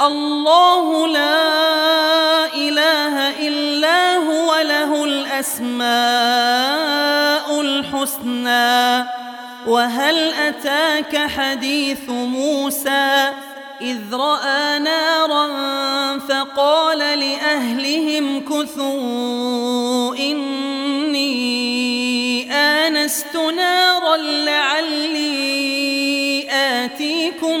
الله لا إله إلا هو له الأسماء الحسنى. وهل أتاك حديث موسى؟ إذ رأى نارا فقال لأهلهم كثوا إني آنست نارا لعلي آتيكم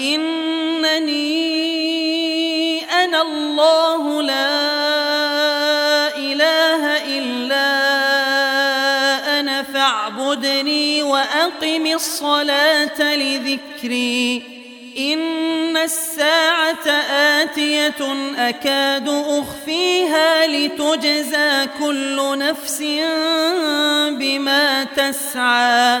إنني أنا الله لا إله إلا أنا فاعبدني وأقم الصلاة لذكري. إن الساعة آتية أكاد أخفيها لتجزى كل نفس بما تسعى.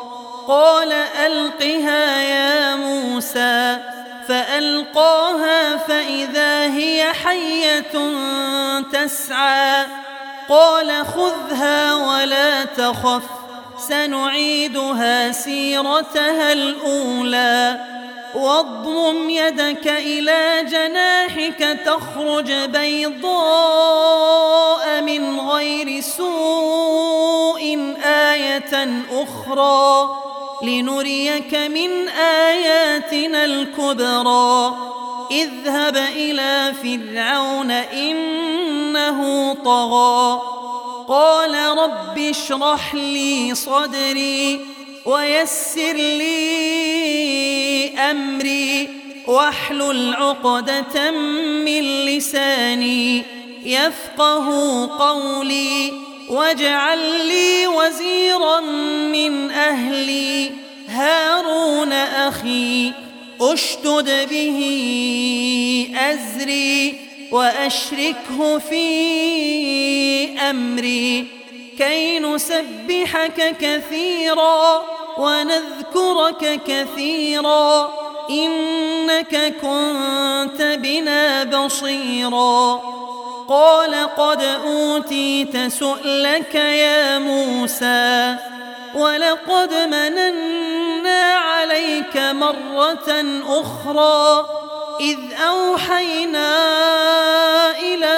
قال ألقها يا موسى فألقاها فإذا هي حية تسعى قال خذها ولا تخف سنعيدها سيرتها الأولى واضمم يدك إلى جناحك تخرج بيضاء من غير سوء آية أخرى لنريك من آياتنا الكبرى. اذهب إلى فرعون إنه طغى. قال رب اشرح لي صدري ويسر لي أمري. واحلل عقدة من لساني يفقه قولي. واجعل لي وزيرا من أهلي هارون أخي أشتد به أزري وأشركه في أمري. كي نسبحك كثيرا ونذكرك كثيرا إنك كنت بنا بصيرا. قال قد أوتيت سؤلك يا موسى ولقد مننا عليك مرة أخرى إذ أوحينا إلى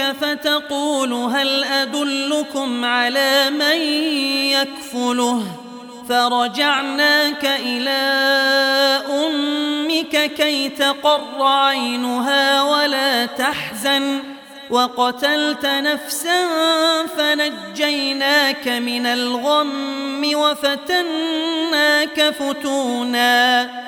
أختك فتقول هل أدلكم على من يكفله؟ فرجعناك إلى ربك كي تقر عينها ولا تحزن وقتلت نفسا فنجيناك من الغم وفتناك فتونا.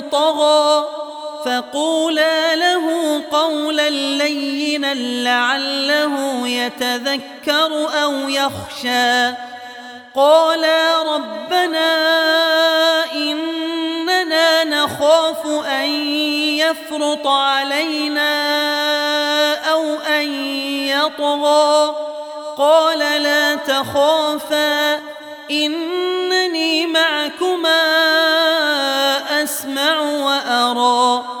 لينا لعله يتذكر أو يخشى. قالا ربنا إننا نخاف أن يفرط علينا أو أن يطغى. قال لا تخافا إنني معكما أسمع وأرى.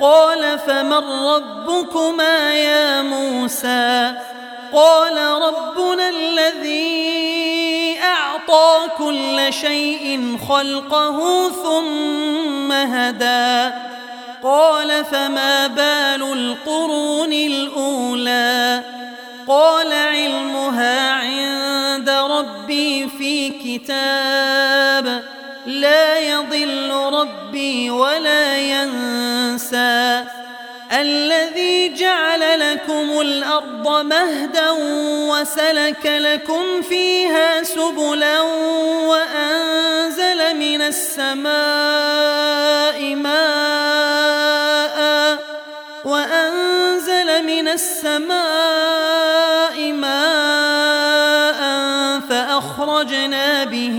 قال فمن ربكما يا موسى قال ربنا الذي أعطى كل شيء خلقه ثم هدى قال فما بال القرون الأولى قال علمها عند ربي في كتاب لا يضل ربي ولا ينسى. الذي جعل لكم الأرض مهدا وسلك لكم فيها سبلا وأنزل من السماء ماء وأنزل من السماء ماء فأخرجنا به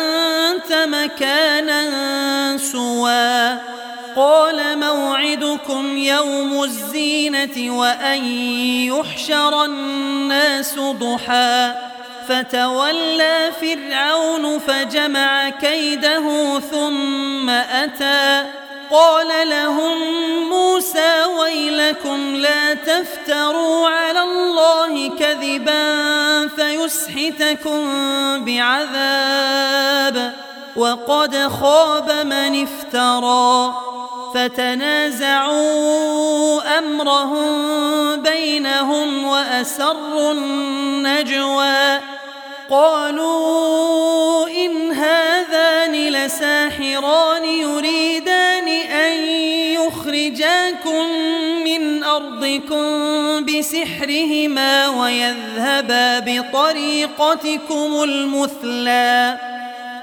مكانا سوى. قال موعدكم يوم الزينة وأن يحشر الناس ضحى. فتولى فرعون فجمع كيده ثم أتى. قال لهم موسى ويلكم لا تفتروا على الله كذبا فيسحتكم بعذاب. وقد خاب من افترى فتنازعوا أمرهم بينهم وأسروا النجوى قالوا إن هذان لساحران يريدان أن يخرجاكم من أرضكم بسحرهما ويذهبا بطريقتكم المثلى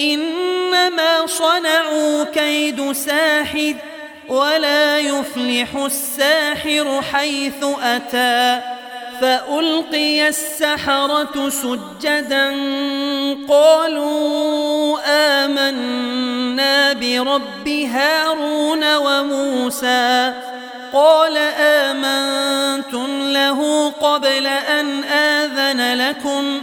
إنما صنعوا كيد ساحر ولا يفلح الساحر حيث أتى فألقي السحرة سجدا قالوا آمنا برب هارون وموسى قال آمنتم له قبل أن آذن لكم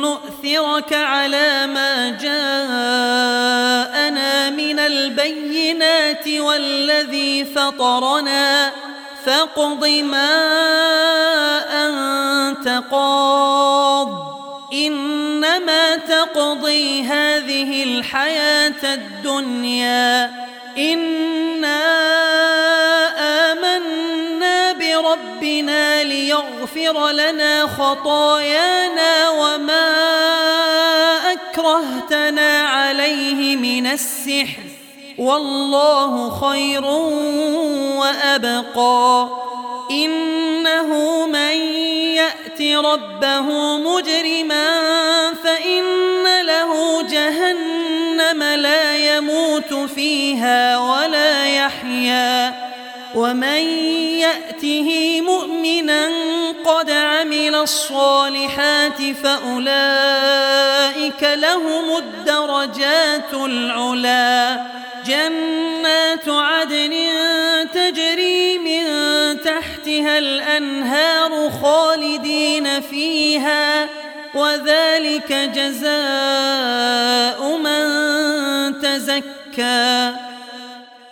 نؤثرك على ما جاءنا من البينات والذي فطرنا. فاقض ما أنت قاض. إنما تقضي هذه الحياة الدنيا. إِنَّا ربنا ليغفر لنا خطايانا وما أكرهتنا عليه من السحر والله خير وأبقى. إنه من يأت ربه مجرما فإن له جهنم لا يموت فيها ولا يحيا. ومن يأته مؤمنا قد عمل الصالحات فأولئك لهم الدرجات العلا. جنات عدن تجري من تحتها الأنهار خالدين فيها وذلك جزاء من تزكى.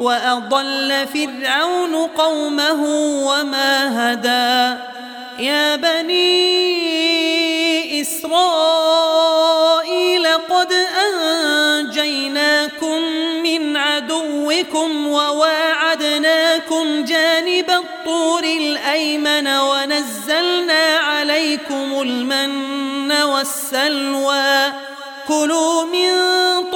وأضل فرعون قومه وما هدى. يا بني إسرائيل قد أنجيناكم من عدوكم وواعدناكم جانب الطور الأيمن ونزلنا عليكم المن والسلوى. كلوا من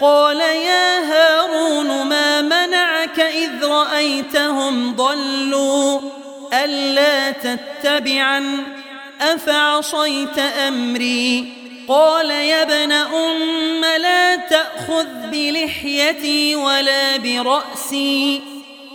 قال يا هارون ما منعك إذ رأيتهم ضلوا ألا تتبعا أفعصيت أمري؟ قال يا ابن أم لا تأخذ بلحيتي ولا برأسي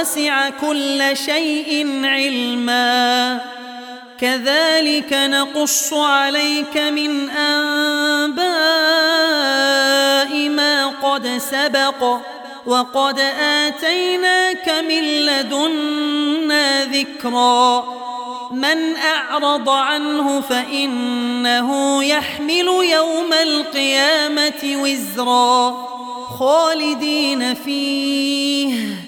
وسع كل شيء علما. كذلك نقص عليك من أنباء ما قد سبق وقد آتيناك من لدنا ذكرا. من أعرض عنه فإنه يحمل يوم القيامة وزرا خالدين فيه.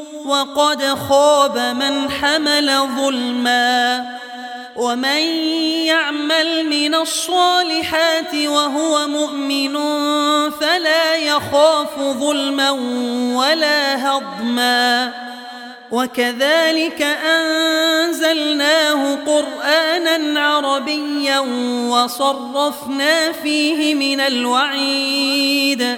وقد خاب من حمل ظلما ومن يعمل من الصالحات وهو مؤمن فلا يخاف ظلما ولا هضما وكذلك أنزلناه قرآنا عربيا وصرفنا فيه من الوعيد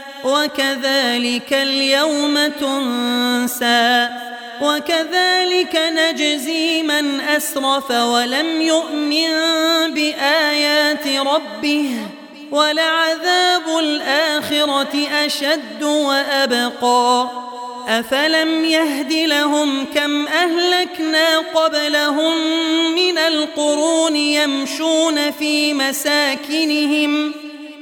وكذلك اليوم تنسى وكذلك نجزي من أسرف ولم يؤمن بآيات ربه ولعذاب الآخرة أشد وأبقى أفلم يهد لهم كم أهلكنا قبلهم من القرون يمشون في مساكنهم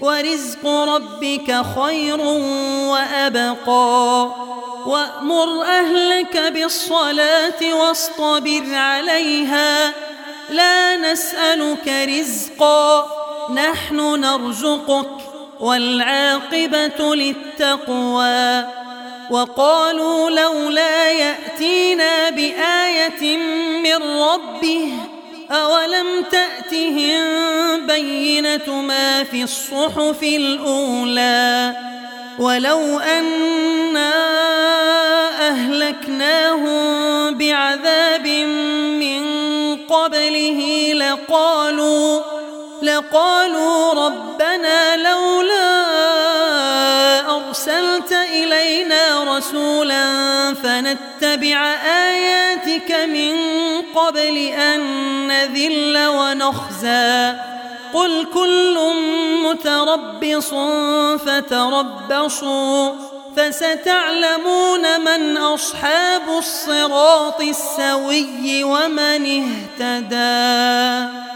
ورزق ربك خير وأبقى. وأمر أهلك بالصلاة واصطبر عليها. لا نسألك رزقا. نحن نرزقك والعاقبة للتقوى. وقالوا لولا يأتينا بآية من ربه أولم تأتهم بينة ما في الصحف الأولى ولو أنا أهلكناهم بعذاب من قبله لقالوا لقالوا ربنا لولا أرسلت إلينا رسولا فنتبع آياتك من قبل أن نذل ونخزى. قل كل متربص فتربصوا فستعلمون من أصحاب الصراط السوي ومن اهتدى